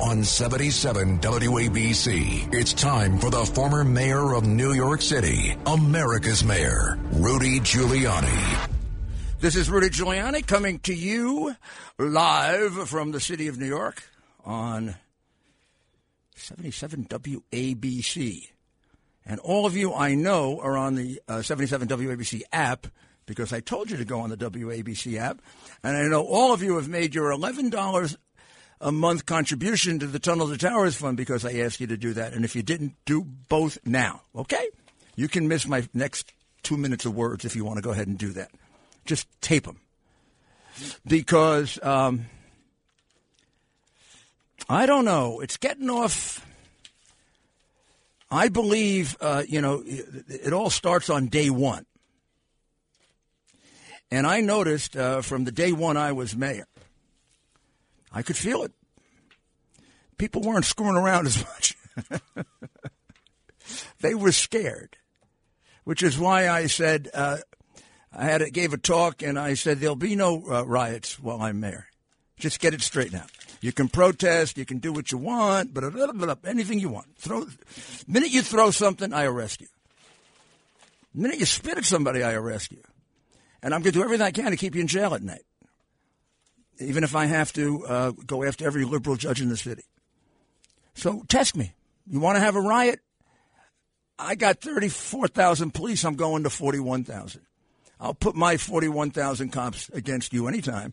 on 77 WABC. It's time for the former mayor of New York City, America's mayor, Rudy Giuliani. This is Rudy Giuliani coming to you live from the city of New York on 77 WABC. And all of you I know are on the uh, 77 WABC app because I told you to go on the WABC app. And I know all of you have made your $11 a month contribution to the Tunnel to Towers Fund because I asked you to do that. And if you didn't, do both now, okay? You can miss my next two minutes of words if you want to go ahead and do that. Just tape them. Because um, I don't know. It's getting off. I believe, uh, you know, it, all starts on day one. And I noticed uh, from the day one I was mayor, I could feel it. People weren't screwing around as much. they were scared, which is why I said uh, I had a, gave a talk and I said there'll be no uh, riots while I'm mayor. Just get it straight now. You can protest, you can do what you want, but anything you want. Throw, minute you throw something, I arrest you. The minute you spit at somebody, I arrest you. And I'm going to do everything I can to keep you in jail at night, even if I have to uh, go after every liberal judge in the city. So test me. You want to have a riot? I got 34,000 police. I'm going to 41,000. I'll put my 41,000 cops against you anytime.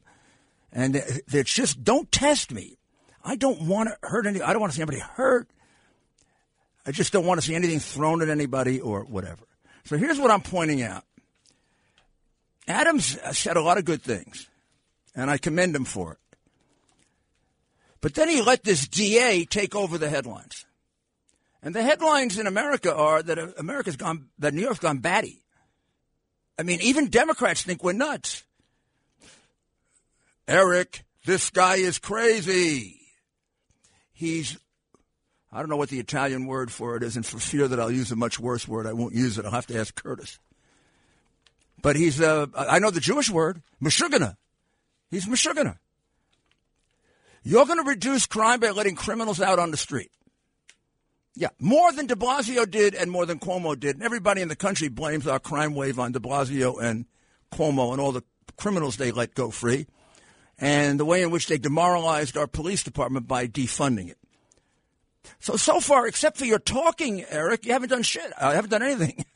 And it's just don't test me. I don't want to hurt any. I don't want to see anybody hurt. I just don't want to see anything thrown at anybody or whatever. So here's what I'm pointing out. Adams said a lot of good things, and I commend him for it. But then he let this DA take over the headlines. And the headlines in America are that America's gone, that New York's gone batty. I mean, even Democrats think we're nuts. Eric, this guy is crazy. He's, I don't know what the Italian word for it is, and for fear that I'll use a much worse word, I won't use it. I'll have to ask Curtis. But he's, uh, I know the Jewish word, Meshuggah. He's Meshuggah. You're going to reduce crime by letting criminals out on the street. Yeah, more than de Blasio did and more than Cuomo did. And everybody in the country blames our crime wave on de Blasio and Cuomo and all the criminals they let go free and the way in which they demoralized our police department by defunding it. So, so far, except for your talking, Eric, you haven't done shit. I haven't done anything.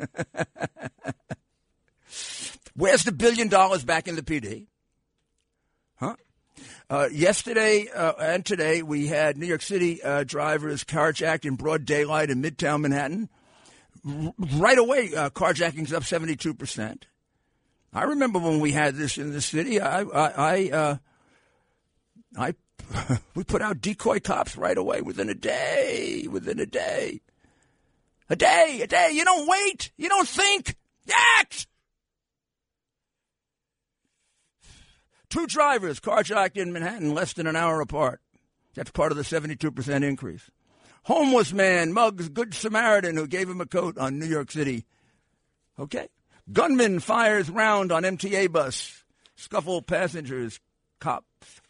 Where's the billion dollars back in the PD? Uh, yesterday uh, and today, we had New York City uh, drivers carjacked in broad daylight in Midtown Manhattan. R- right away, uh, carjacking's up 72%. I remember when we had this in the city. I, I, I, uh, I we put out decoy cops right away within a day. Within a day, a day, a day. You don't wait. You don't think. Act. Two drivers carjacked in Manhattan less than an hour apart. That's part of the 72% increase. Homeless man mugs Good Samaritan who gave him a coat on New York City. Okay. Gunman fires round on MTA bus. Scuffle passengers, cops.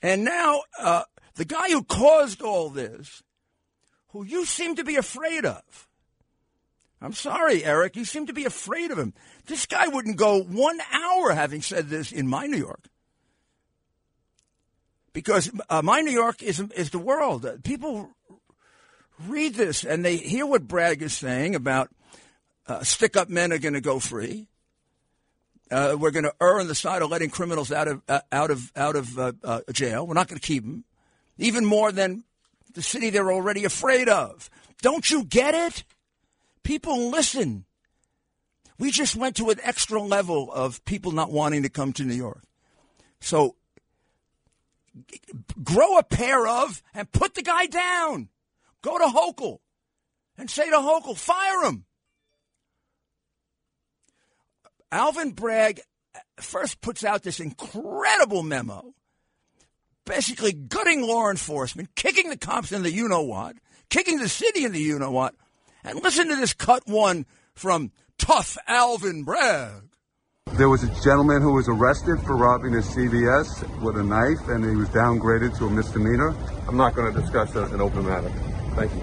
And now, uh, the guy who caused all this, who you seem to be afraid of, I'm sorry, Eric. You seem to be afraid of him. This guy wouldn't go one hour having said this in my New York. Because uh, my New York is, is the world. Uh, people read this and they hear what Bragg is saying about uh, stick up men are going to go free. Uh, we're going to err on the side of letting criminals out of uh, out of out of uh, jail. We're not going to keep them, even more than the city they're already afraid of. Don't you get it? People listen. We just went to an extra level of people not wanting to come to New York. So grow a pair of and put the guy down. Go to Hochul and say to Hochul, fire him. Alvin Bragg first puts out this incredible memo, basically gutting law enforcement, kicking the cops in the you know what, kicking the city in the you know what, and listen to this cut one from Tough Alvin Bragg. There was a gentleman who was arrested for robbing a CVS with a knife, and he was downgraded to a misdemeanor. I'm not going to discuss that in open matter. Thank you.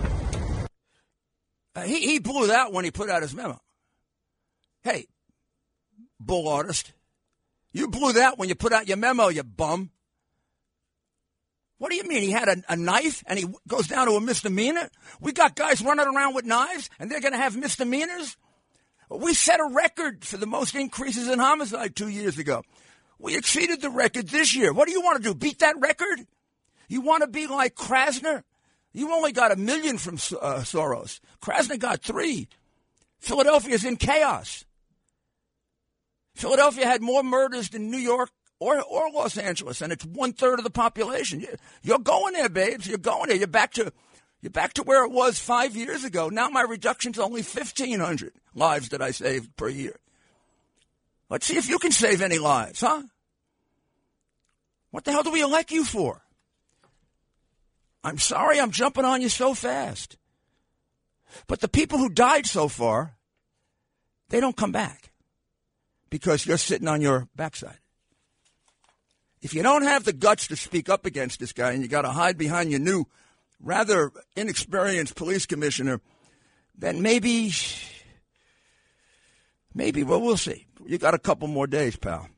Uh, he, he blew that when he put out his memo. Hey, bull artist, you blew that when you put out your memo, you bum. What do you mean? He had a, a, knife and he goes down to a misdemeanor? We got guys running around with knives and they're going to have misdemeanors? We set a record for the most increases in homicide two years ago. We exceeded the record this year. What do you want to do? Beat that record? You want to be like Krasner? You only got a million from uh, Soros. Krasner got three. Philadelphia's in chaos. Philadelphia had more murders than New York or, or Los Angeles, and it's one third of the population. You're going there, babes. You're going there. You're back to you're back to where it was five years ago. Now my reduction's only fifteen hundred lives that I saved per year. Let's see if you can save any lives, huh? What the hell do we elect you for? I'm sorry I'm jumping on you so fast. But the people who died so far, they don't come back because you're sitting on your backside. If you don't have the guts to speak up against this guy and you got to hide behind your new, rather inexperienced police commissioner, then maybe, maybe, well, we'll see. You got a couple more days, pal.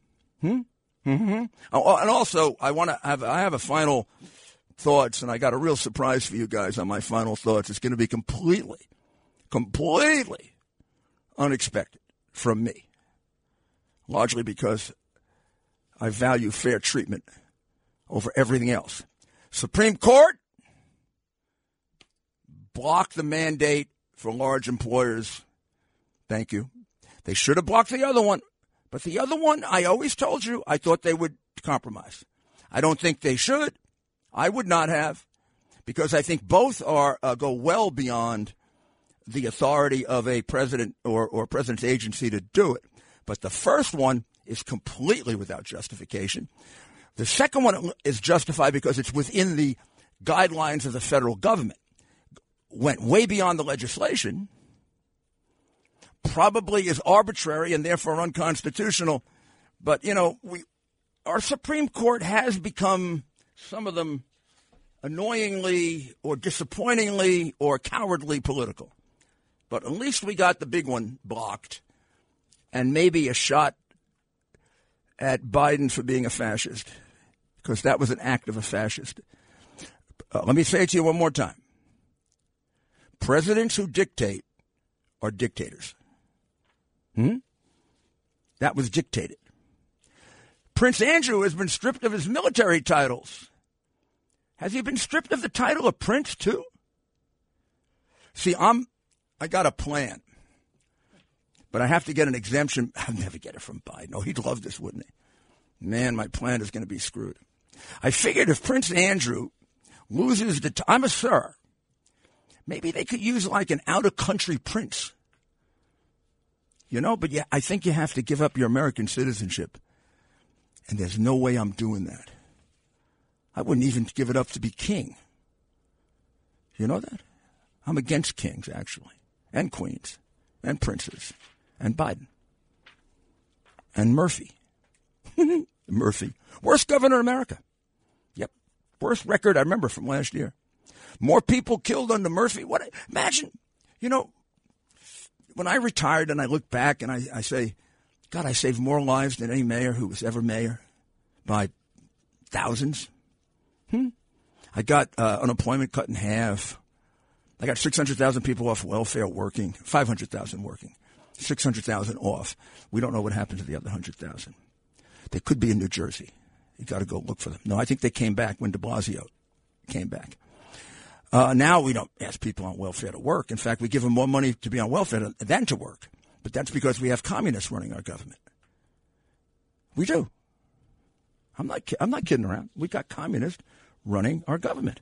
Hmm? Mm-hmm. Oh, and also, I want to have, I have a final thoughts, and I got a real surprise for you guys on my final thoughts. It's going to be completely, completely unexpected from me, largely because I value fair treatment over everything else. Supreme Court blocked the mandate for large employers. Thank you. They should have blocked the other one. But the other one, I always told you, I thought they would compromise. I don't think they should. I would not have, because I think both are uh, go well beyond the authority of a president or, or president's agency to do it. But the first one is completely without justification. The second one is justified because it's within the guidelines of the federal government. Went way beyond the legislation, probably is arbitrary and therefore unconstitutional. But, you know, we, our Supreme Court has become some of them annoyingly or disappointingly or cowardly political. But at least we got the big one blocked and maybe a shot at Biden for being a fascist because that was an act of a fascist. Uh, let me say it to you one more time. Presidents who dictate are dictators. Hmm? That was dictated. Prince Andrew has been stripped of his military titles. Has he been stripped of the title of prince too? See, I'm I got a plan. But I have to get an exemption. I'll never get it from Biden. Oh, he'd love this, wouldn't he? Man, my plan is going to be screwed. I figured if Prince Andrew loses the, t- I'm a sir. Maybe they could use like an out of country prince. You know, but yeah, I think you have to give up your American citizenship. And there's no way I'm doing that. I wouldn't even give it up to be king. You know that? I'm against kings, actually, and queens, and princes and Biden and Murphy. Murphy. Worst governor in America. Yep. Worst record I remember from last year. More people killed under Murphy. What? Imagine, you know, when I retired and I look back and I, I say, God, I saved more lives than any mayor who was ever mayor by thousands. Hmm? I got uh, unemployment cut in half. I got 600,000 people off welfare working, 500,000 working. 600,000 off. We don't know what happened to the other 100,000. They could be in New Jersey. You got to go look for them. No, I think they came back when de Blasio came back. Uh, now we don't ask people on welfare to work. In fact, we give them more money to be on welfare than to work. But that's because we have communists running our government. We do. I'm not. I'm not kidding around. We got communists running our government.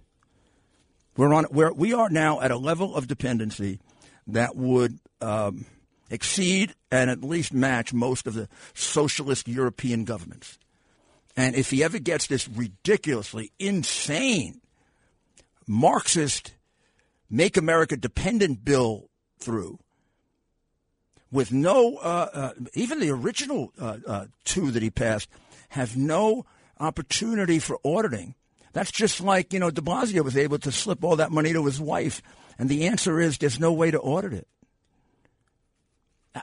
We're on. Where we are now at a level of dependency that would um, exceed and at least match most of the socialist European governments. And if he ever gets this ridiculously insane Marxist Make America Dependent bill through, with no, uh, uh, even the original uh, uh, two that he passed have no opportunity for auditing. That's just like, you know, de Blasio was able to slip all that money to his wife. And the answer is there's no way to audit it.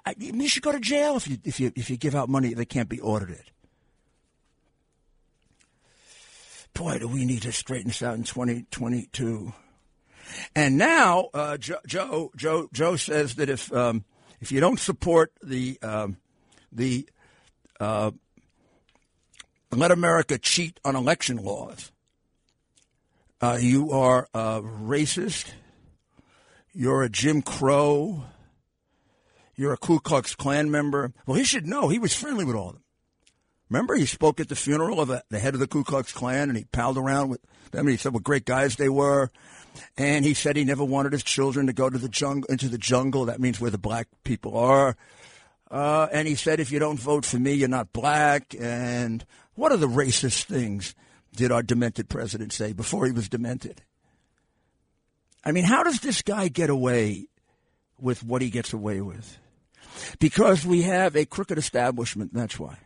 I, you should go to jail if you, if, you, if you give out money that can't be audited. Boy, do we need to straighten this out in 2022. And now uh, Joe, Joe Joe Joe says that if um, if you don't support the um, the uh, let America cheat on election laws, uh, you are a racist. You're a Jim Crow. You're a Ku Klux Klan member. Well, he should know. He was friendly with all of them. Remember, he spoke at the funeral of the head of the Ku Klux Klan, and he palled around with them. And he said what great guys they were. And he said he never wanted his children to go to the jungle, into the jungle. That means where the black people are. Uh, and he said, if you don't vote for me, you're not black. And what are the racist things did our demented president say before he was demented? I mean, how does this guy get away with what he gets away with? Because we have a crooked establishment, that's why.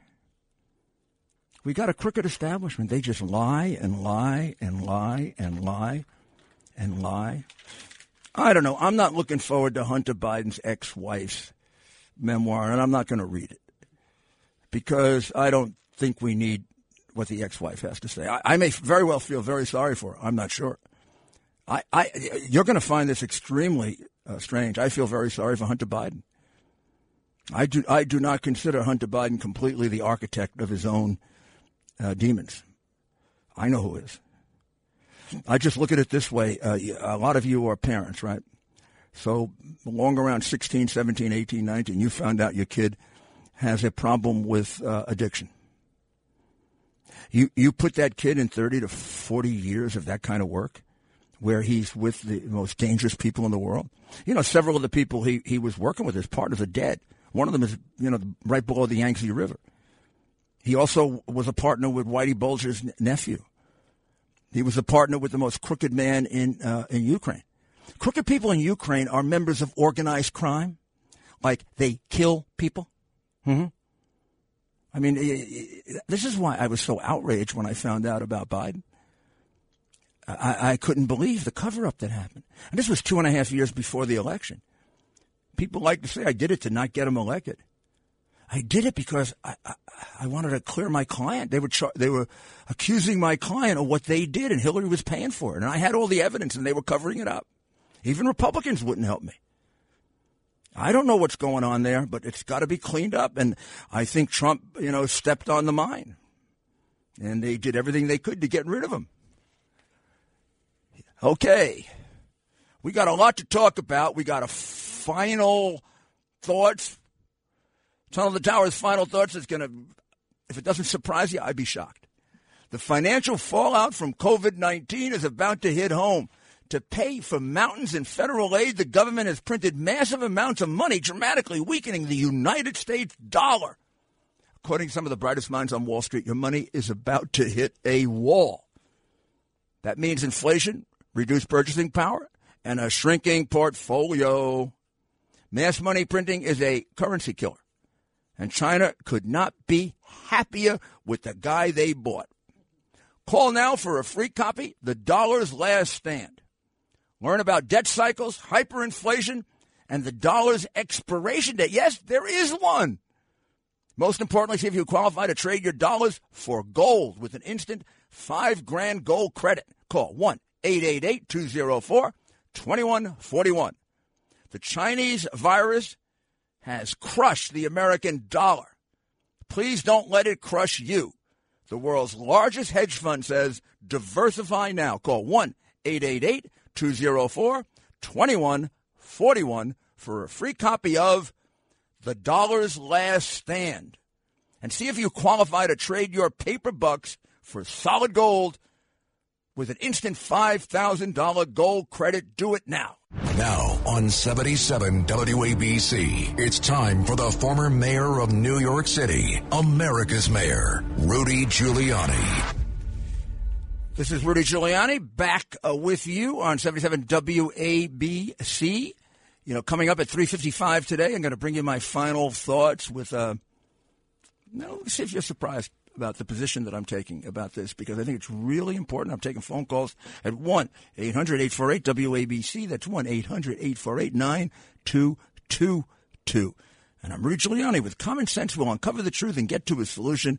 We got a crooked establishment. They just lie and lie and lie and lie and lie. I don't know. I'm not looking forward to Hunter Biden's ex wife's memoir, and I'm not going to read it because I don't think we need what the ex wife has to say. I, I, may very well feel very sorry for her. I'm not sure. I, I you're going to find this extremely uh, strange. I feel very sorry for Hunter Biden. I do, I do not consider Hunter Biden completely the architect of his own uh, demons. I know who is. I just look at it this way. Uh, a lot of you are parents, right? So along around 16, 17, 18, 19, you found out your kid has a problem with uh, addiction. You, you put that kid in 30 to 40 years of that kind of work where he's with the most dangerous people in the world. You know, several of the people he, he was working with, his partners are dead. One of them is, you know, right below the Yangtze River. He also was a partner with Whitey Bulger's nephew. He was a partner with the most crooked man in uh, in Ukraine. Crooked people in Ukraine are members of organized crime, like they kill people. Mm-hmm. I mean, this is why I was so outraged when I found out about Biden. I, I couldn't believe the cover up that happened. And this was two and a half years before the election. People like to say I did it to not get him elected. I did it because I, I, I wanted to clear my client. They were char- they were accusing my client of what they did, and Hillary was paying for it. And I had all the evidence, and they were covering it up. Even Republicans wouldn't help me. I don't know what's going on there, but it's got to be cleaned up. And I think Trump, you know, stepped on the mine, and they did everything they could to get rid of him. Okay, we got a lot to talk about. We got a final thoughts Tunnel to Towers' final thoughts is going to, if it doesn't surprise you, I'd be shocked. The financial fallout from COVID 19 is about to hit home. To pay for mountains in federal aid, the government has printed massive amounts of money, dramatically weakening the United States dollar. According to some of the brightest minds on Wall Street, your money is about to hit a wall. That means inflation, reduced purchasing power, and a shrinking portfolio. Mass money printing is a currency killer and China could not be happier with the guy they bought. Call now for a free copy, The Dollar's Last Stand. Learn about debt cycles, hyperinflation, and the dollar's expiration date. Yes, there is one. Most importantly, see if you qualify to trade your dollars for gold with an instant five grand gold credit. Call 1 888 204 2141. The Chinese virus has crushed the American dollar. Please don't let it crush you. The world's largest hedge fund says diversify now. Call 1 888 204 2141 for a free copy of The Dollar's Last Stand. And see if you qualify to trade your paper bucks for solid gold with an instant $5,000 gold credit. Do it now. Now on 77 WABC, it's time for the former mayor of New York City, America's mayor, Rudy Giuliani. This is Rudy Giuliani back uh, with you on 77 WABC. you know, coming up at 3:55 today, I'm going to bring you my final thoughts with. Uh, let's see if you're surprised about the position that I'm taking about this because I think it's really important. I'm taking phone calls at 1 800 848 WABC. That's 1 800 848 9222. And I'm Rudy Giuliani with Common Sense. We'll uncover the truth and get to a solution.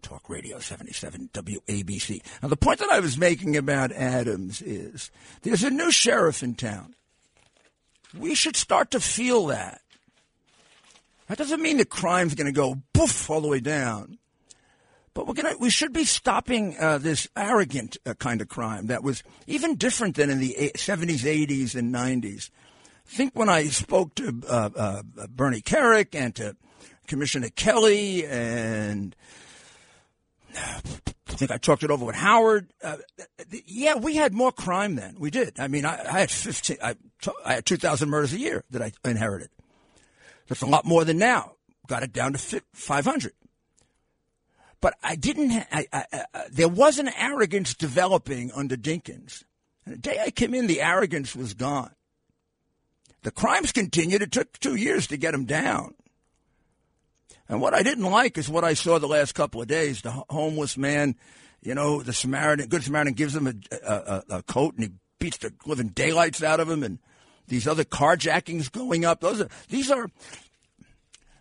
Talk Radio 77 WABC. Now, the point that I was making about Adams is there's a new sheriff in town. We should start to feel that. That doesn't mean the crime's going to go poof all the way down. But we're gonna, we should be stopping uh, this arrogant uh, kind of crime that was even different than in the 70s, 80s, and 90s. I think when I spoke to uh, uh, Bernie Kerik and to Commissioner Kelly, and I think I talked it over with Howard. Uh, yeah, we had more crime then. We did. I mean, I, I had 15, I, I had 2,000 murders a year that I inherited. That's a lot more than now. Got it down to 500. But I didn't. I, I, I, there was an arrogance developing under Dinkins. And the day I came in, the arrogance was gone. The crimes continued. It took two years to get them down. And what I didn't like is what I saw the last couple of days. The homeless man, you know, the Samaritan, Good Samaritan gives him a, a, a coat and he beats the living daylights out of him. And these other carjackings going up. Those are these are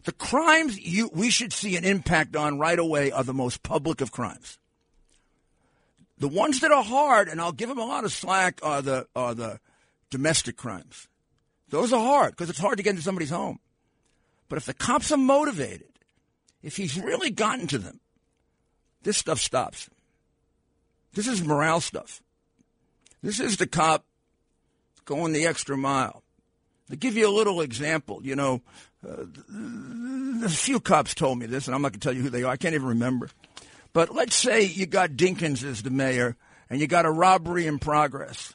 the crimes you, we should see an impact on right away are the most public of crimes. The ones that are hard, and I'll give them a lot of slack, are the are the domestic crimes. Those are hard because it's hard to get into somebody's home. But if the cops are motivated, if he's really gotten to them, this stuff stops. This is morale stuff. This is the cop going the extra mile. To give you a little example, you know, uh, a few cops told me this, and I'm not going to tell you who they are. I can't even remember. But let's say you got Dinkins as the mayor, and you got a robbery in progress.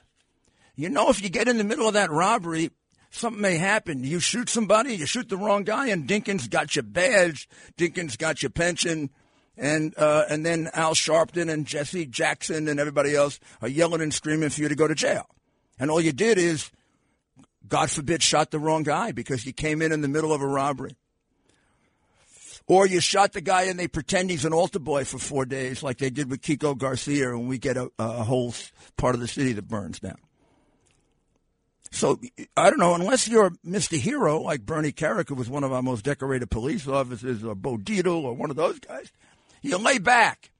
You know, if you get in the middle of that robbery, something may happen. You shoot somebody, you shoot the wrong guy, and Dinkins got your badge, Dinkins got your pension, and uh, and then Al Sharpton and Jesse Jackson and everybody else are yelling and screaming for you to go to jail. And all you did is God forbid, shot the wrong guy because you came in in the middle of a robbery. Or you shot the guy and they pretend he's an altar boy for four days, like they did with Kiko Garcia, and we get a, a whole part of the city that burns down. So I don't know, unless you're Mr. Hero like Bernie Kerik, who was one of our most decorated police officers, or Bo Dietl, or one of those guys, you lay back.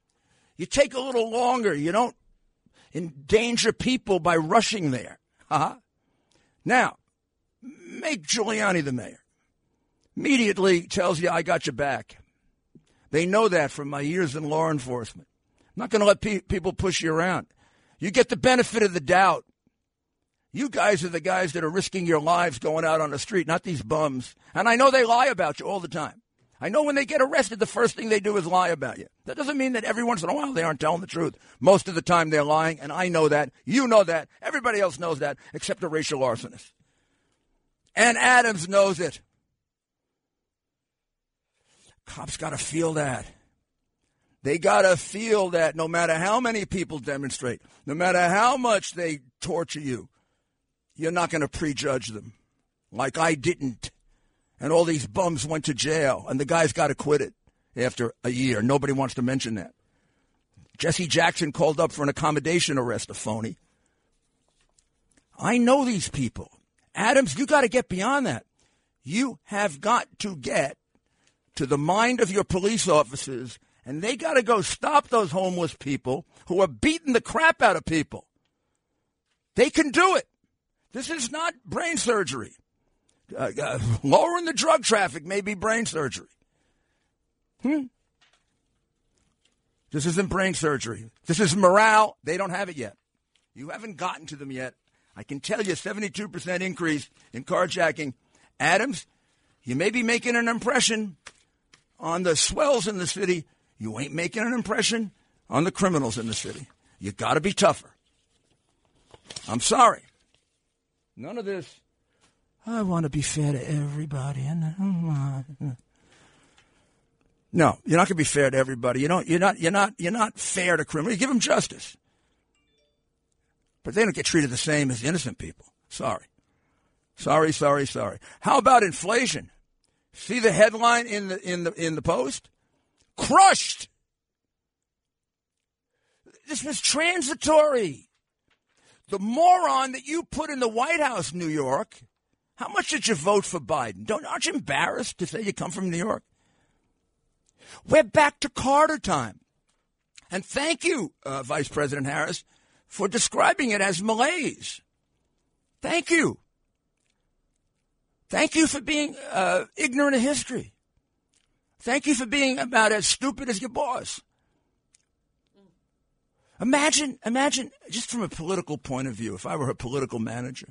You take a little longer. You don't endanger people by rushing there. Uh-huh. Now, make Giuliani the mayor. Immediately tells you, I got your back. They know that from my years in law enforcement. I'm not going to let pe- people push you around. You get the benefit of the doubt. You guys are the guys that are risking your lives going out on the street, not these bums. And I know they lie about you all the time. I know when they get arrested, the first thing they do is lie about you. That doesn't mean that every once in a while they aren't telling the truth. Most of the time they're lying, and I know that. You know that. Everybody else knows that, except a racial arsonist. And Adams knows it. Cops got to feel that. They got to feel that no matter how many people demonstrate, no matter how much they torture you, you're not going to prejudge them like I didn't and all these bums went to jail, and the guy's got acquitted after a year. Nobody wants to mention that. Jesse Jackson called up for an accommodation arrest, a phony. I know these people. Adams, you got to get beyond that. You have got to get to the mind of your police officers, and they got to go stop those homeless people who are beating the crap out of people. They can do it. This is not brain surgery uh, uh, lowering the drug traffic may be brain surgery. Hmm. This isn't brain surgery. This is morale. They don't have it yet. You haven't gotten to them yet. I can tell you 72% increase in carjacking. Adams, you may be making an impression on the swells in the city. You ain't making an impression on the criminals in the city. You got to be tougher. I'm sorry. None of this I want to be fair to everybody. No, you're not going to be fair to everybody. You don't. You're not. You're not. You're not fair to criminals. You give them justice, but they don't get treated the same as innocent people. Sorry. Sorry, sorry, sorry. How about inflation? See the headline in the in the in the post? Crushed. This was transitory. The moron that you put in the White House, New York. How much did you vote for Biden? Don't aren't you embarrassed to say you come from New York? We're back to Carter time. And thank you, uh, Vice President Harris, for describing it as malaise. Thank you. Thank you for being uh, ignorant of history. Thank you for being about as stupid as your boss. Imagine, imagine, just from a political point of view, if I were a political manager,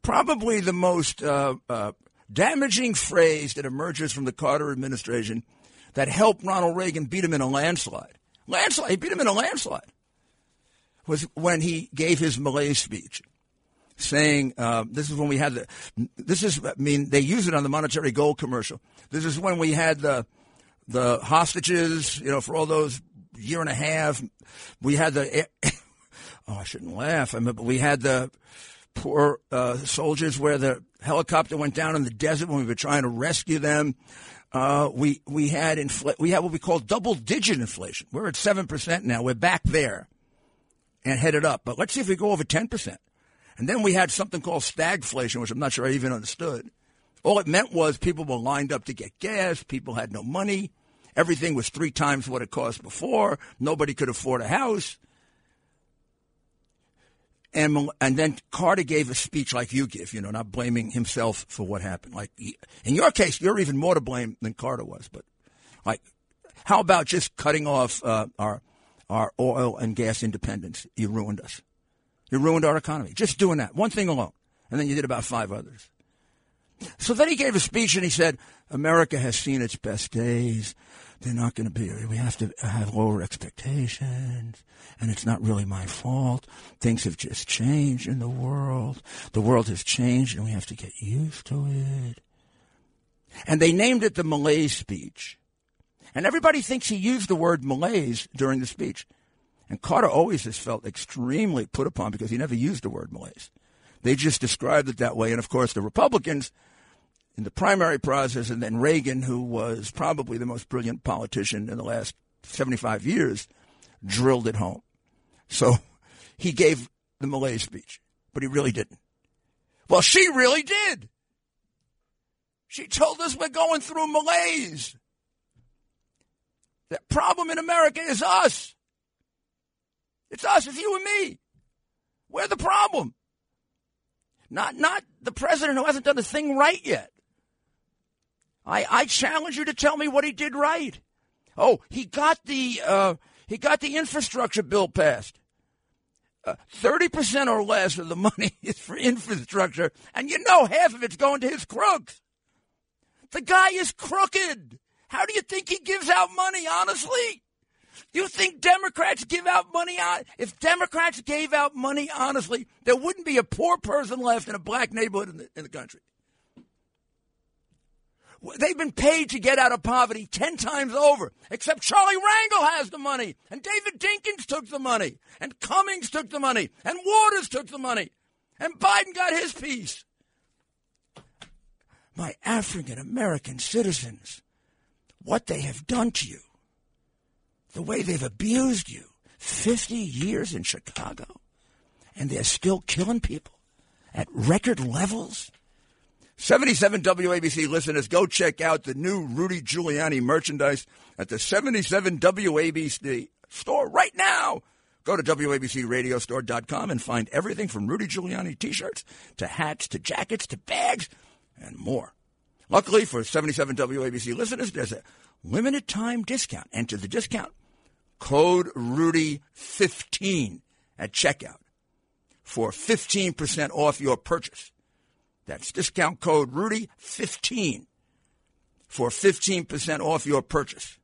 probably the most uh, uh, damaging phrase that emerges from the Carter administration that helped Ronald Reagan beat him in a landslide. Landslide, he beat him in a landslide. Was when he gave his malaise speech saying uh, this is when we had the this is I mean they use it on the monetary gold commercial. This is when we had the the hostages, you know, for all those year and a half. We had the oh I shouldn't laugh. I mean, but we had the poor uh, soldiers where the helicopter went down in the desert when we were trying to rescue them. Uh, we we had infl- we had what we call double digit inflation. We're at seven percent now. We're back there and headed up. But let's see if we go over ten percent. And then we had something called stagflation, which I'm not sure I even understood. All it meant was people were lined up to get gas. People had no money. Everything was three times what it cost before. Nobody could afford a house. And, and then Carter gave a speech like you give, you know, not blaming himself for what happened. Like, in your case, you're even more to blame than Carter was. But, like, how about just cutting off uh, our, our oil and gas independence? You ruined us. You ruined our economy. Just doing that. One thing alone. And then you did about five others. So then he gave a speech and he said, America has seen its best days. They're not going to be, we have to have lower expectations. And it's not really my fault. Things have just changed in the world. The world has changed and we have to get used to it. And they named it the Malaise speech. And everybody thinks he used the word malaise during the speech. And Carter always has felt extremely put upon because he never used the word malaise. They just described it that way. And of course, the Republicans in the primary process, and then Reagan, who was probably the most brilliant politician in the last 75 years, drilled it home. So he gave the malaise speech, but he really didn't. Well, she really did. She told us we're going through malaise. The problem in America is us. It's us, it's you and me. We're the problem. Not not the president who hasn't done a thing right yet. I, I challenge you to tell me what he did right. Oh, he got the uh, he got the infrastructure bill passed. Uh, thirty percent or less of the money is for infrastructure, and you know half of it's going to his crooks. The guy is crooked. How do you think he gives out money? Honestly, you think Democrats give out money on? If Democrats gave out money honestly, there wouldn't be a poor person left in a black neighborhood in the, in the country. They've been paid to get out of poverty ten times over. Except Charlie Rangel has the money, and David Dinkins took the money, and Cummings took the money, and Waters took the money, and Biden got his piece. My African American citizens, what they have done to you the way they've abused you. 50 years in Chicago, and they're still killing people at record levels. 77 WABC listeners, go check out the new Rudy Giuliani merchandise at the 77 WABC store right now. Go to WABCRadiostore.com and find everything from Rudy Giuliani t shirts to hats to jackets to bags and more. Luckily for 77 WABC listeners, there's a limited time discount. Enter the discount code Rudy15 at checkout for 15% off your purchase. That's discount code Rudy15 for 15% off your purchase.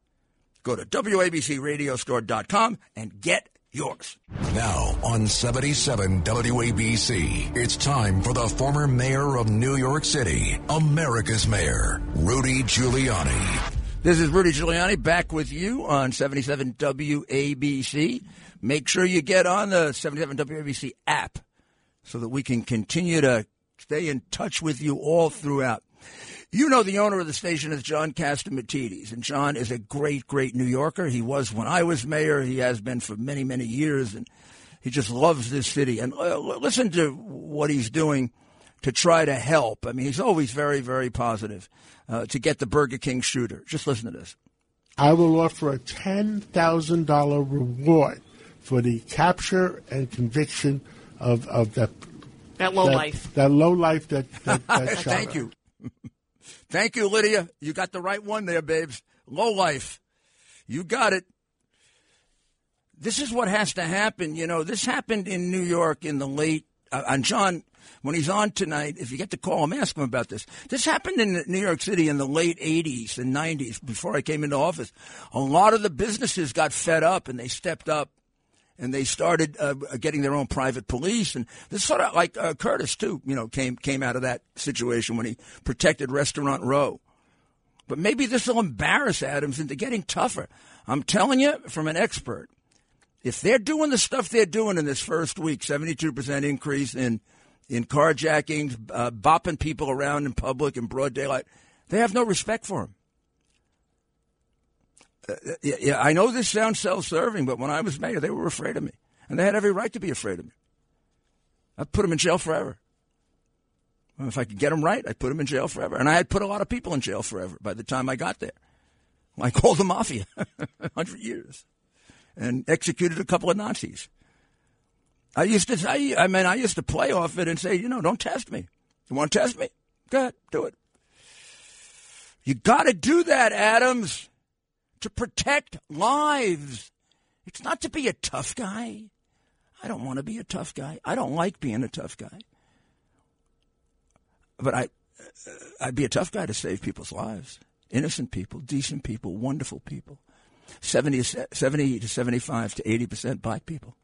Go to WABCRadiostore.com and get yours. Now on 77 WABC, it's time for the former mayor of New York City, America's mayor, Rudy Giuliani. This is Rudy Giuliani back with you on 77 WABC. Make sure you get on the 77 WABC app so that we can continue to stay in touch with you all throughout. You know the owner of the station is John Catsimatidis, and John is a great, great New Yorker. He was when I was mayor. He has been for many, many years, and he just loves this city. And uh, listen to what he's doing to try to help. I mean, he's always very, very positive uh, to get the Burger King shooter. Just listen to this. I will offer a $10,000 reward for the capture and conviction of, of that that low that, life. That low life that, that, that Thank you. Thank you, Lydia. You got the right one there, babes. Low life. You got it. This is what has to happen. You know, this happened in New York in the late. Uh, and John, when he's on tonight, if you get to call him, ask him about this. This happened in New York City in the late 80s and 90s before I came into office. A lot of the businesses got fed up and they stepped up and they started uh, getting their own private police. And this sort of like uh, Curtis too, you know, came came out of that situation when he protected Restaurant Row. But maybe this will embarrass Adams into getting tougher. I'm telling you, from an expert, if they're doing the stuff they're doing in this first week, 72% increase in in carjackings, uh, bopping people around in public in broad daylight, they have no respect for him. Uh, yeah, I know this sounds self-serving, but when I was mayor, they were afraid of me, and they had every right to be afraid of me. I'd put them in jail forever. If I could get them right, I'd put them in jail forever. And I had put a lot of people in jail forever by the time I got there. I called the mafia, 100 years, and executed a couple of Nazis. I used to, I mean, I used to play off it and say, you know, don't test me. You want to test me? Go ahead, do it. You got to do that, Adams to protect lives. It's not to be a tough guy. I don't want to be a tough guy. I don't like being a tough guy. But I, uh, I'd be a tough guy to save people's lives. Innocent people, decent people, wonderful people. 70, 70 to 75 to 80% black people.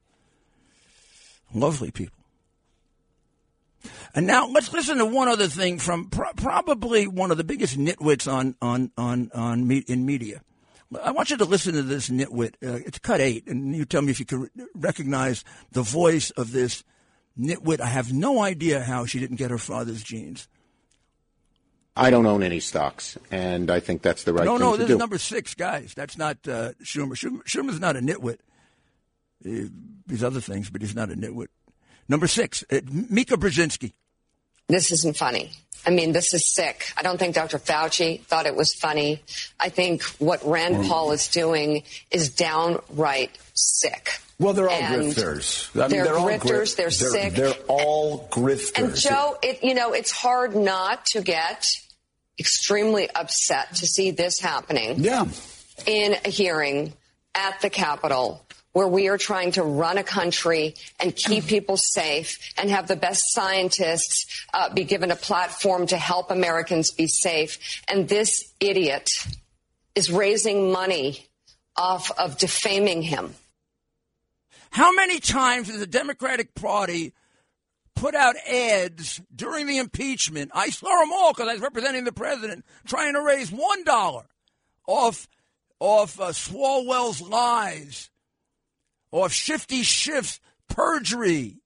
Lovely people. And now let's listen to one other thing from pro- probably one of the biggest nitwits on on on on me- in media. I want you to listen to this nitwit. Uh, it's cut eight, and you tell me if you can recognize the voice of this nitwit. I have no idea how she didn't get her father's genes. I don't own any stocks, and I think that's the right no, thing no, this is number six, guys. That's not uh, Schumer. Schumer. Schumer's not a nitwit. These other things, but he's not a nitwit. Number six, uh, Mika Brzezinski. This isn't funny. I mean, this is sick. I don't think Dr. Fauci thought it was funny. I think what Rand mm. Paul is doing is downright sick. Well, they're all and grifters. I mean, they're, they're grifters. They're, they're, sick. They're all grifters. And Joe, it, you know, it's hard not to get extremely upset to see this happening. Yeah. In a hearing at the Capitol where we are trying to run a country and keep people safe and have the best scientists uh, be given a platform to help Americans be safe. And this idiot is raising money off of defaming him. How many times has the Democratic Party put out ads during the impeachment? I saw them all because I was representing the president, trying to raise one dollar off off uh, Swalwell's lies or Shifty Schiff's perjury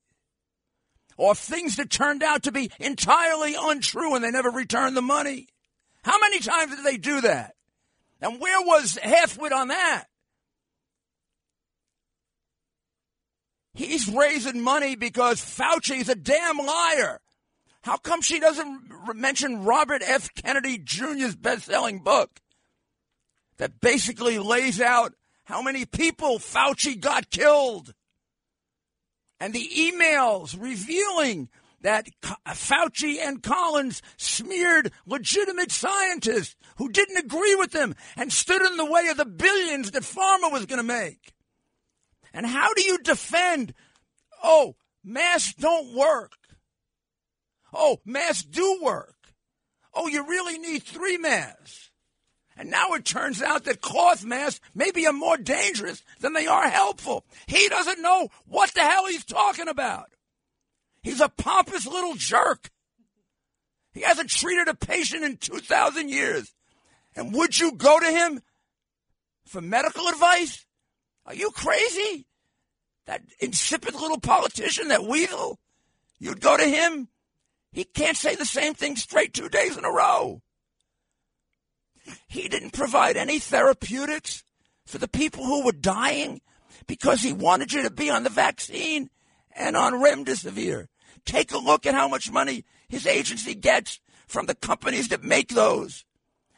or things that turned out to be entirely untrue and they never returned the money. How many times did they do that? And where was Halfwit on that? He's raising money because Fauci's a damn liar. How come she doesn't mention Robert F. Kennedy Jr.'s best selling book that basically lays out how many people Fauci got killed. And the emails revealing that Fauci and Collins smeared legitimate scientists who didn't agree with them and stood in the way of the billions that pharma was going to make. And how do you defend, oh, masks don't work? Oh, masks do work. Oh, you really need three masks. And now it turns out that cloth masks maybe are more dangerous than they are helpful. He doesn't know what the hell he's talking about. He's a pompous little jerk. He hasn't treated a patient in 2,000 years. And would you go to him for medical advice? Are you crazy? That insipid little politician, that weasel? You'd go to him? He can't say the same thing straight two days in a row. He didn't provide any therapeutics for the people who were dying because he wanted you to be on the vaccine and on remdesivir. Take a look at how much money his agency gets from the companies that make those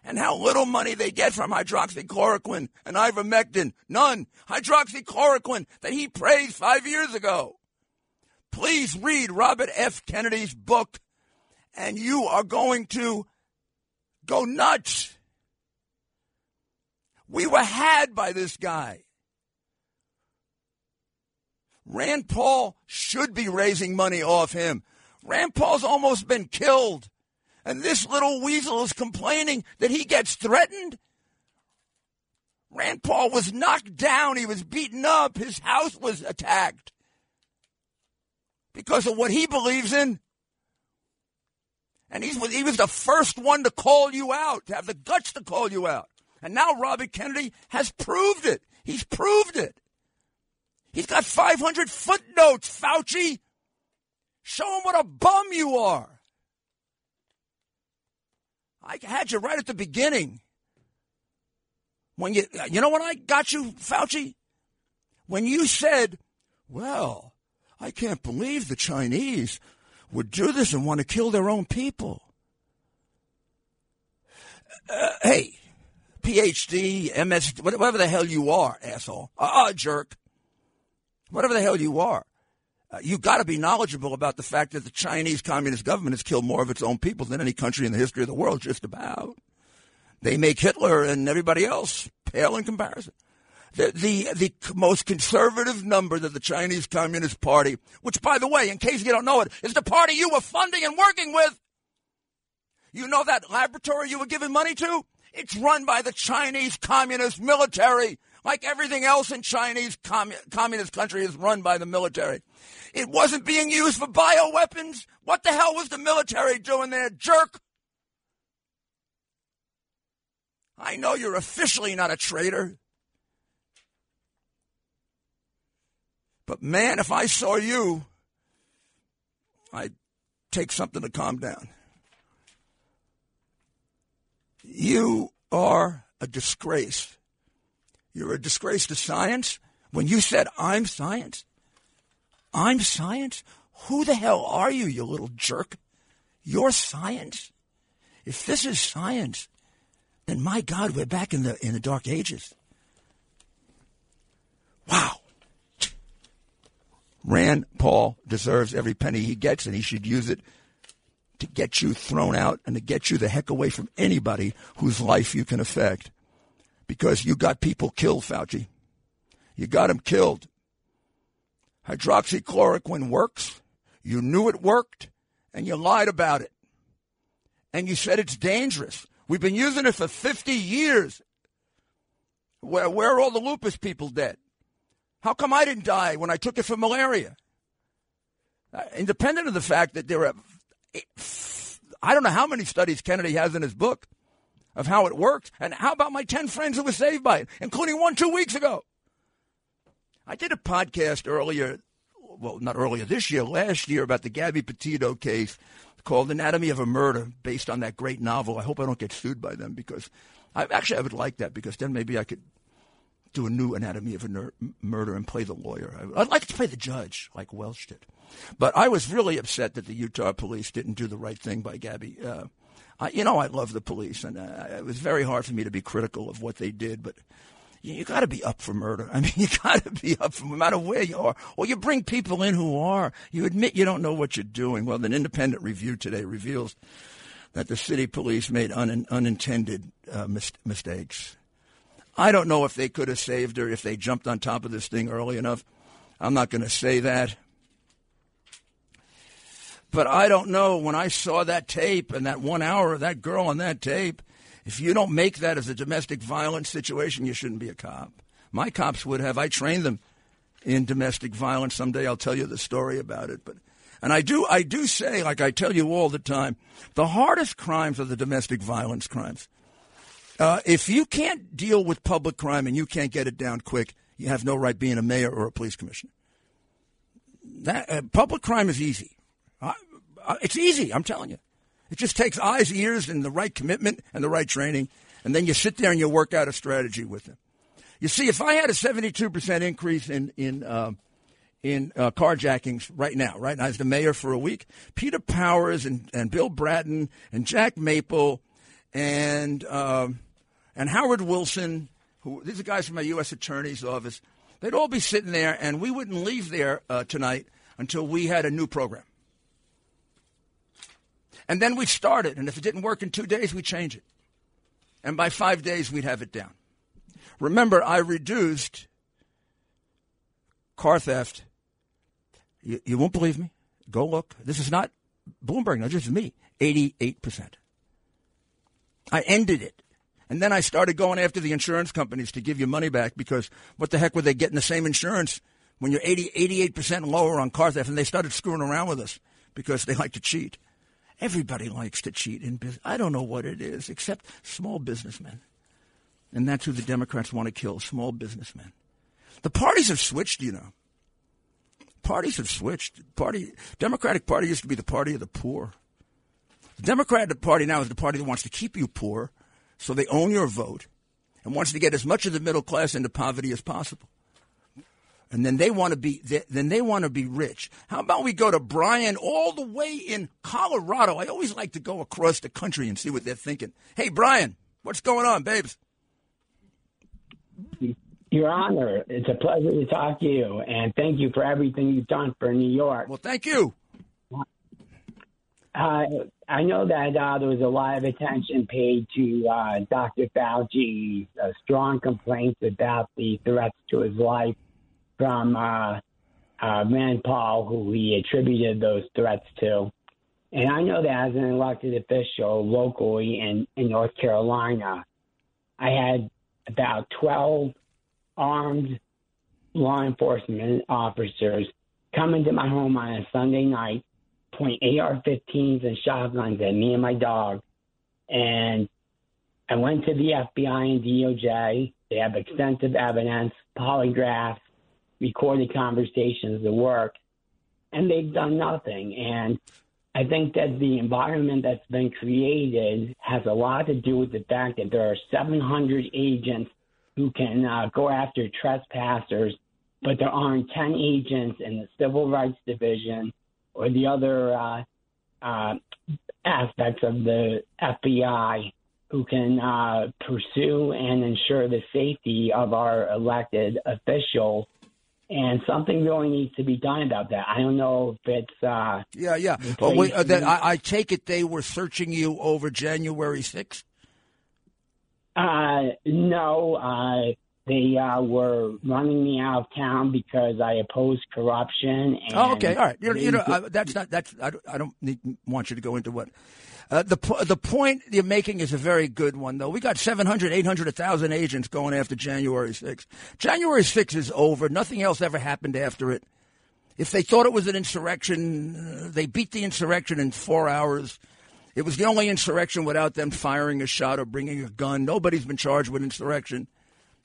and how little money they get from hydroxychloroquine and ivermectin. None. Hydroxychloroquine that he praised five years ago. Please read Robert F. Kennedy's book, and you are going to go nuts. We were had by this guy. Rand Paul should be raising money off him. Rand Paul's almost been killed. And this little weasel is complaining that he gets threatened. Rand Paul was knocked down. He was beaten up. His house was attacked because of what he believes in. And he's, he was the first one to call you out, to have the guts to call you out. And now Robert Kennedy has proved it. He's proved it. He's got 500 footnotes, Fauci. Show him what a bum you are. I had you right at the beginning. When you, you know when I got you, Fauci? When you said, well, I can't believe the Chinese would do this and want to kill their own people. Uh, hey, PhD, MS, whatever the hell you are, asshole. Ah, uh, jerk. Whatever the hell you are. Uh, you got to be knowledgeable about the fact that the Chinese Communist government has killed more of its own people than any country in the history of the world, just about. They make Hitler and everybody else pale in comparison. The, the, the most conservative number that the Chinese Communist Party, which, by the way, in case you don't know it, is the party you were funding and working with. You know that laboratory you were giving money to? It's run by the Chinese Communist military, like everything else in Chinese commun- communist country is run by the military. It wasn't being used for bioweapons. What the hell was the military doing there, jerk? I know you're officially not a traitor. But man, if I saw you, I'd take something to calm down. You are a disgrace. You're a disgrace to science. When you said, I'm science, I'm science? Who the hell are you, you little jerk? You're science? If this is science, then my God, we're back in the, in the dark ages. Wow. Rand Paul deserves every penny he gets, and he should use it to get you thrown out and to get you the heck away from anybody whose life you can affect. Because you got people killed, Fauci. You got them killed. Hydroxychloroquine works. You knew it worked, and you lied about it. And you said it's dangerous. We've been using it for 50 years. Where, where are all the lupus people dead? How come I didn't die when I took it for malaria? Uh, independent of the fact that there are I don't know how many studies Kennedy has in his book of how it works. And how about my 10 friends who were saved by it, including one two weeks ago? I did a podcast earlier, well, not earlier this year, last year, about the Gabby Petito case called Anatomy of a Murder, based on that great novel. I hope I don't get sued by them because I actually I would like that because then maybe I could do a new Anatomy of a ner- Murder and play the lawyer. I'd like to play the judge like Welch did. But I was really upset that the Utah police didn't do the right thing by Gabby. Uh, I, you know, I love the police, and uh, it was very hard for me to be critical of what they did, but you, you got to be up for murder. I mean, you got to be up for no matter where you are. Or you bring people in who are. You admit you don't know what you're doing. Well, an independent review today reveals that the city police made un, unintended uh, mis- mistakes. I don't know if they could have saved her if they jumped on top of this thing early enough. I'm not going to say that. But I don't know. When I saw that tape and that one hour of that girl on that tape, if you don't make that as a domestic violence situation, you shouldn't be a cop. My cops would have. I trained them in domestic violence. Someday I'll tell you the story about it. But and I do I do say, like I tell you all the time, the hardest crimes are the domestic violence crimes. Uh, if you can't deal with public crime and you can't get it down quick, you have no right being a mayor or a police commissioner. That uh, public crime is easy. I, Uh, it's easy, I'm telling you. It just takes eyes, ears, and the right commitment and the right training, and then you sit there and you work out a strategy with them. You see, if I had a 72% increase in in uh, in uh, carjackings right now, right now as the mayor for a week, Peter Powers and, and Bill Bratton and Jack Maple and um, and Howard Wilson, who these are guys from my U.S. Attorney's office, they'd all be sitting there, and we wouldn't leave there uh, tonight until we had a new program. And then we'd start it, and if it didn't work in two days, we'd change it. And by five days, we'd have it down. Remember, I reduced car theft. You, you won't believe me. Go look. This is not Bloomberg. No, this is me. 88%. I ended it. And then I started going after the insurance companies to give you money back because what the heck were they getting the same insurance when you're 80, 88% lower on car theft? And they started screwing around with us because they like to cheat. Everybody likes to cheat in business. I don't know what it is, except small businessmen. And that's who the Democrats want to kill small businessmen. The parties have switched, you know. Parties have switched. Party Democratic Party used to be the party of the poor. The Democratic Party now is the party that wants to keep you poor, so they own your vote and wants to get as much of the middle class into poverty as possible and then they want to be then they want to be rich. How about we go to Brian all the way in Colorado? I always like to go across the country and see what they're thinking. Hey, Brian, what's going on, babes? Your Honor, it's a pleasure to talk to you, and thank you for everything you've done for New York. Well, thank you. Uh, I know that uh, there was a lot of attention paid to uh, Dr. Fauci's uh, strong complaints about the threats to his life from uh, uh, Rand Paul, who he attributed those threats to. And I know that as an elected official locally in, in North Carolina, I had about 12 armed law enforcement officers come into my home on a Sunday night, point AR 15s and shotguns at me and my dog. And I went to the FBI and DOJ. They have extensive evidence, polygraphs, recorded conversations at work, and they've done nothing. And I think that the environment that's been created has a lot to do with the fact that there are 700 agents who can uh, go after trespassers, but there aren't 10 agents in the Civil Rights Division or the other uh, uh, aspects of the FBI who can uh, pursue and ensure the safety of our elected officials and something really needs to be done about that. I don't know if it's uh, yeah, yeah. Oh, wait, uh, then I, I, take it they were searching you over January sixth. Uh, no, uh, they uh, were running me out of town because I opposed corruption. oh, okay, all right. You know, you know uh, that's not that's I don't, I don't need, want you to go into what uh, the the point you're making is a very good one, though. We got 700, 800, 1,000 agents going after January 6th. January 6th is over. Nothing else ever happened after it. If they thought it was an insurrection, uh, they beat the insurrection in four hours. It was the only insurrection without them firing a shot or bringing a gun. Nobody's been charged with insurrection.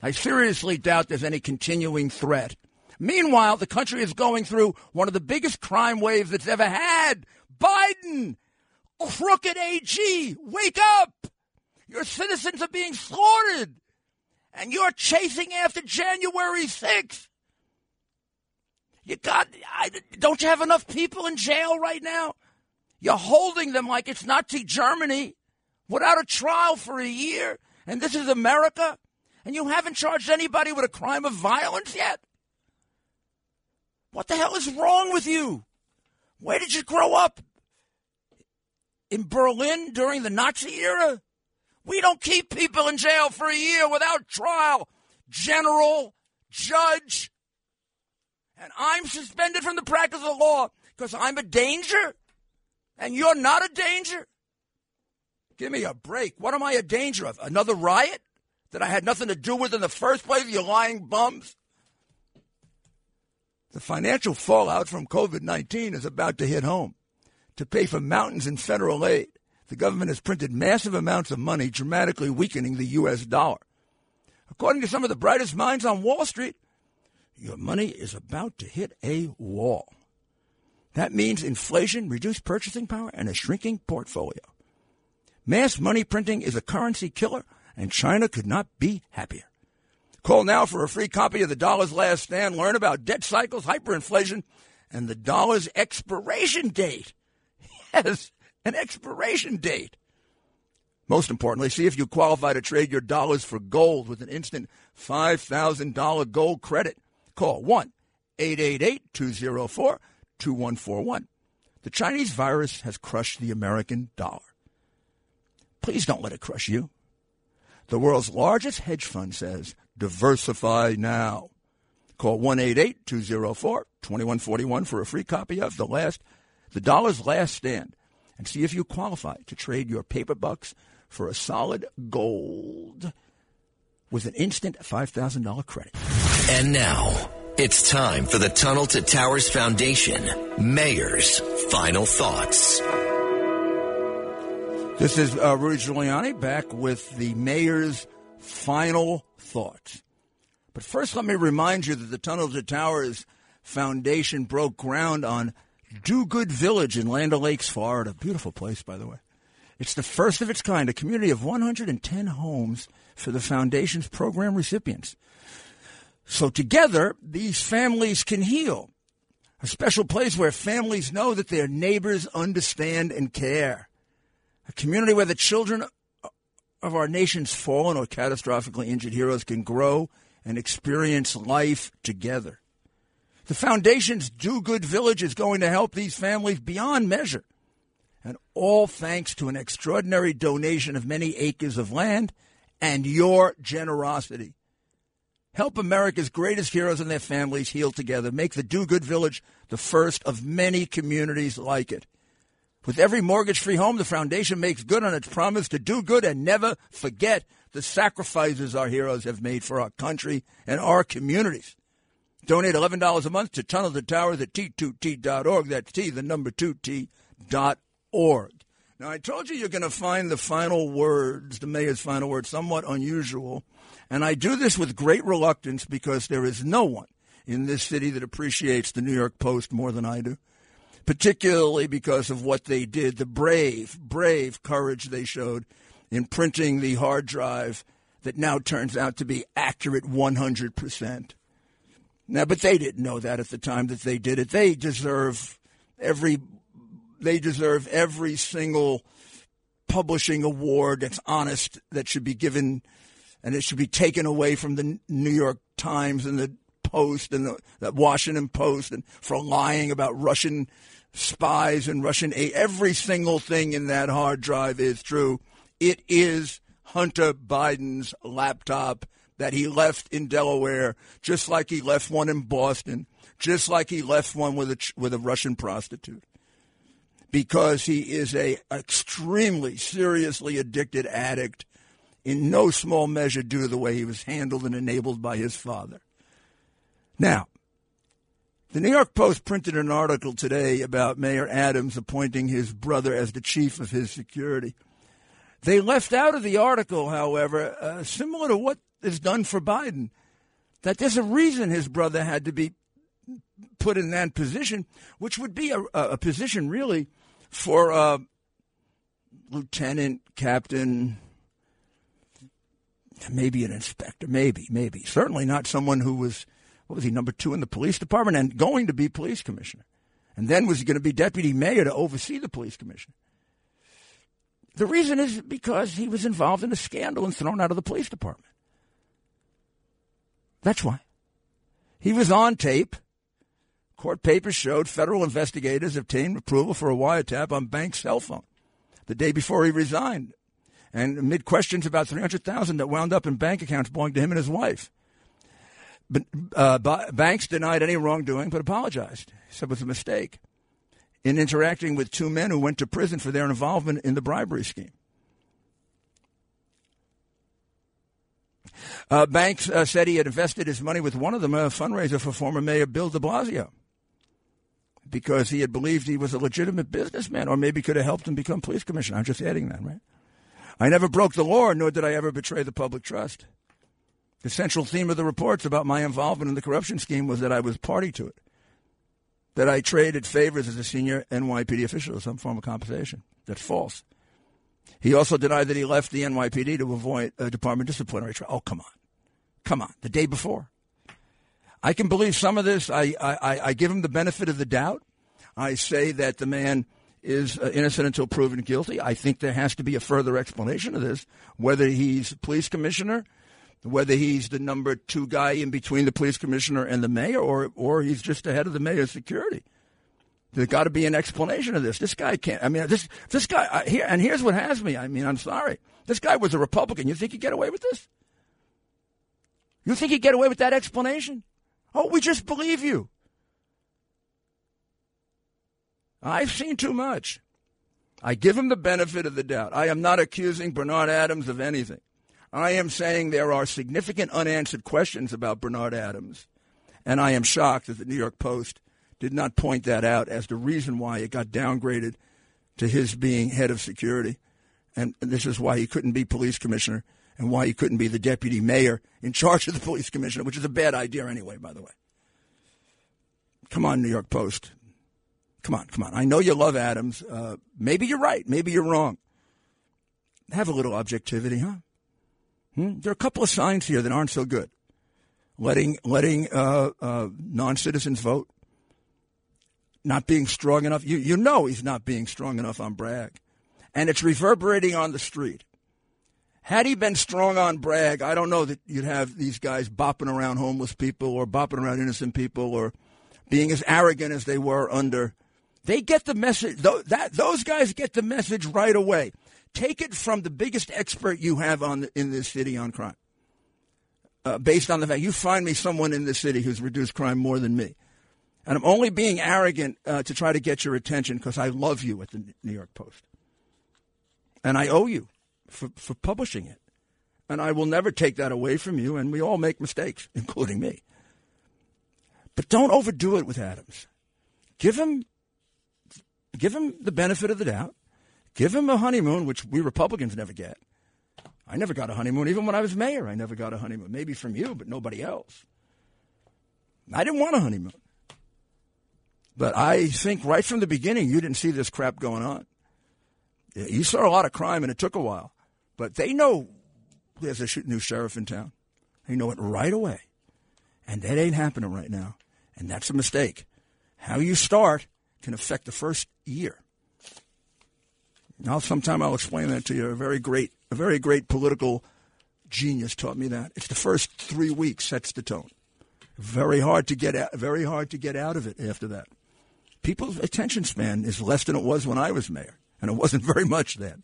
I seriously doubt there's any continuing threat. Meanwhile, the country is going through one of the biggest crime waves it's ever had. Biden crooked AG, wake up! Your citizens are being slaughtered, and you're chasing after January 6th. You got, I, don't you have enough people in jail right now? You're holding them like it's Nazi Germany without a trial for a year, and this is America, and you haven't charged anybody with a crime of violence yet? What the hell is wrong with you? Where did you grow up? in Berlin during the Nazi era? We don't keep people in jail for a year without trial. General, judge, and I'm suspended from the practice of law because I'm a danger and you're not a danger? Give me a break. What am I a danger of? Another riot that I had nothing to do with in the first place, you lying bums? The financial fallout from COVID 19 is about to hit home to pay for mountains in federal aid. The government has printed massive amounts of money, dramatically weakening the U.S. dollar. According to some of the brightest minds on Wall Street, your money is about to hit a wall. That means inflation, reduced purchasing power, and a shrinking portfolio. Mass money printing is a currency killer, and China could not be happier. Call now for a free copy of The Dollar's Last Stand. Learn about debt cycles, hyperinflation, and the dollar's expiration date. Yes, an expiration date. Most importantly, see if you qualify to trade your dollars for gold with an instant $5,000 gold credit. Call 1 888 204 2141. The Chinese virus has crushed the American dollar. Please don't let it crush you. The world's largest hedge fund says diversify now. Call 1 204 2141 for a free copy of The Last, The Dollar's Last Stand and see if you qualify to trade your paper bucks for a solid gold with an instant $5,000 credit. And now, it's time for the Tunnel to Towers Foundation Mayor's Final Thoughts. This is uh, Rudy Giuliani back with the Mayor's Final Thoughts. But first, let me remind you that the Tunnel to Towers Foundation broke ground on Do Good Village in Land O'Lakes, Florida. Beautiful place, by the way. It's the first of its kind, a community of 110 homes for the foundation's program recipients. So together, these families can heal. A special place where families know that their neighbors understand and care. A community where the children of our nation's fallen or catastrophically injured heroes can grow and experience life together. The foundation's Do Good Village is going to help these families beyond measure. And all thanks to an extraordinary donation of many acres of land and your generosity. Help America's greatest heroes and their families heal together. Make the Do Good Village the first of many communities like it. With every mortgage free home, the foundation makes good on its promise to do good and never forget the sacrifices our heroes have made for our country and our communities. Donate $11 a month to Tunnel to Towers at T2T.org. That's T, the number 2T dot org. Now, I told you you're going to find the final words, the mayor's final words, somewhat unusual. And I do this with great reluctance because there is no one in this city that appreciates the New York Post more than I do, particularly because of what they did, the brave, brave courage they showed in printing the hard drive that now turns out to be accurate 100%. Now, but they didn't know that at the time that they did it. They deserve every they deserve every single publishing award that's honest that should be given and it should be taken away from the New York Times and the Post and the, the Washington Post and for lying about Russian spies and Russian aid. Every single thing in that hard drive is true. It is Hunter Biden's laptop that he left in Delaware, just like he left one in Boston, just like he left one with a with a Russian prostitute, because he is a extremely seriously addicted addict, in no small measure due to the way he was handled and enabled by his father. Now, the New York Post printed an article today about Mayor Adams appointing his brother as the chief of his security. They left out of the article, however, uh, similar to what is done for Biden. That there's a reason his brother had to be put in that position, which would be a, a position really for a lieutenant, captain, maybe an inspector, maybe, maybe. Certainly not someone who was, what was he, number two in the police department and going to be police commissioner. And then was he going to be deputy mayor to oversee the police commission. The reason is because he was involved in a scandal and thrown out of the police department. That's why. He was on tape. Court papers showed federal investigators obtained approval for a wiretap on Banks' cell phone the day before he resigned. And amid questions about 300000 that wound up in bank accounts belonging to him and his wife. Uh, Banks denied any wrongdoing but apologized. He said it was a mistake in interacting with two men who went to prison for their involvement in the bribery scheme. Uh, Banks uh, said he had invested his money with one of them, a fundraiser for former Mayor Bill de Blasio, because he had believed he was a legitimate businessman, or maybe could have helped him become police commissioner. I'm just adding that, right? I never broke the law, nor did I ever betray the public trust. The central theme of the reports about my involvement in the corruption scheme was that I was party to it. that I traded favors as a senior NYPD official as some form of compensation. That's false. He also denied that he left the NYPD to avoid a department disciplinary trial. Oh, come on. Come on. The day before. I can believe some of this. I, I, I give him the benefit of the doubt. I say that the man is uh, innocent until proven guilty. I think there has to be a further explanation of this, whether he's police commissioner, whether he's the number two guy in between the police commissioner and the mayor, or or he's just the head of the mayor's security. There's got to be an explanation of this. This guy can't. I mean, this this guy I, here, and here's what has me. I mean, I'm sorry. This guy was a Republican. You think he'd get away with this? You think he'd get away with that explanation? Oh, we just believe you. I've seen too much. I give him the benefit of the doubt. I am not accusing Bernard Adams of anything. I am saying there are significant unanswered questions about Bernard Adams. And I am shocked that the New York Post did not point that out as the reason why it got downgraded to his being head of security. And this is why he couldn't be police commissioner and why he couldn't be the deputy mayor in charge of the police commissioner, which is a bad idea anyway, by the way. Come on, New York Post. Come on, come on. I know you love Adams. Uh, maybe you're right. Maybe you're wrong. Have a little objectivity, huh? Hmm? There are a couple of signs here that aren't so good. Letting letting uh, uh, non citizens vote, not being strong enough. You you know he's not being strong enough on Bragg, and it's reverberating on the street. Had he been strong on Bragg, I don't know that you'd have these guys bopping around homeless people or bopping around innocent people or being as arrogant as they were under they get the message. That those guys get the message right away. Take it from the biggest expert you have on in this city on crime. Uh, based on the fact you find me someone in this city who's reduced crime more than me, and I'm only being arrogant uh, to try to get your attention because I love you at the New York Post, and I owe you for for publishing it, and I will never take that away from you. And we all make mistakes, including me. But don't overdo it with Adams. Give him give him the benefit of the doubt. Give him a honeymoon, which we Republicans never get. I never got a honeymoon. Even when I was mayor, I never got a honeymoon. Maybe from you, but nobody else. I didn't want a honeymoon. But I think right from the beginning, you didn't see this crap going on. You saw a lot of crime, and it took a while. But they know there's a new sheriff in town. They know it right away. And that ain't happening right now. And that's a mistake. How you start can affect the first year. Now, sometime I'll explain that to you. A very great, a very great political genius taught me that. It's the first three weeks sets the tone. Very hard to get out, very hard to get out of it after that. People's attention span is less than it was when I was mayor, and it wasn't very much then.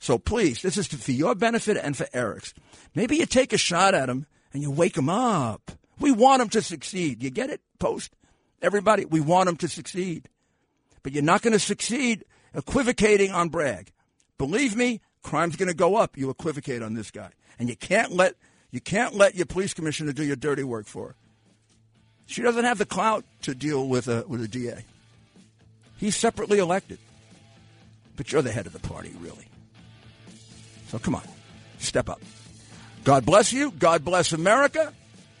So please, this is for your benefit and for Eric's. Maybe you take a shot at him and you wake him up. We want him to succeed. You get it, Post? Everybody, we want him to succeed but you're not going to succeed equivocating on Bragg. Believe me, crime's going to go up. You equivocate on this guy, and you can't let you can't let your police commissioner do your dirty work for her. She doesn't have the clout to deal with a with a DA. He's separately elected, but you're the head of the party, really. So come on, step up. God bless you. God bless America.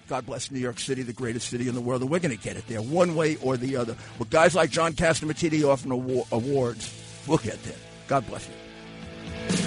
God bless New York City, the greatest city in the world, and we're going to get it there one way or the other. With guys like John Catsimatidis offering awards, We'll get there. God bless you.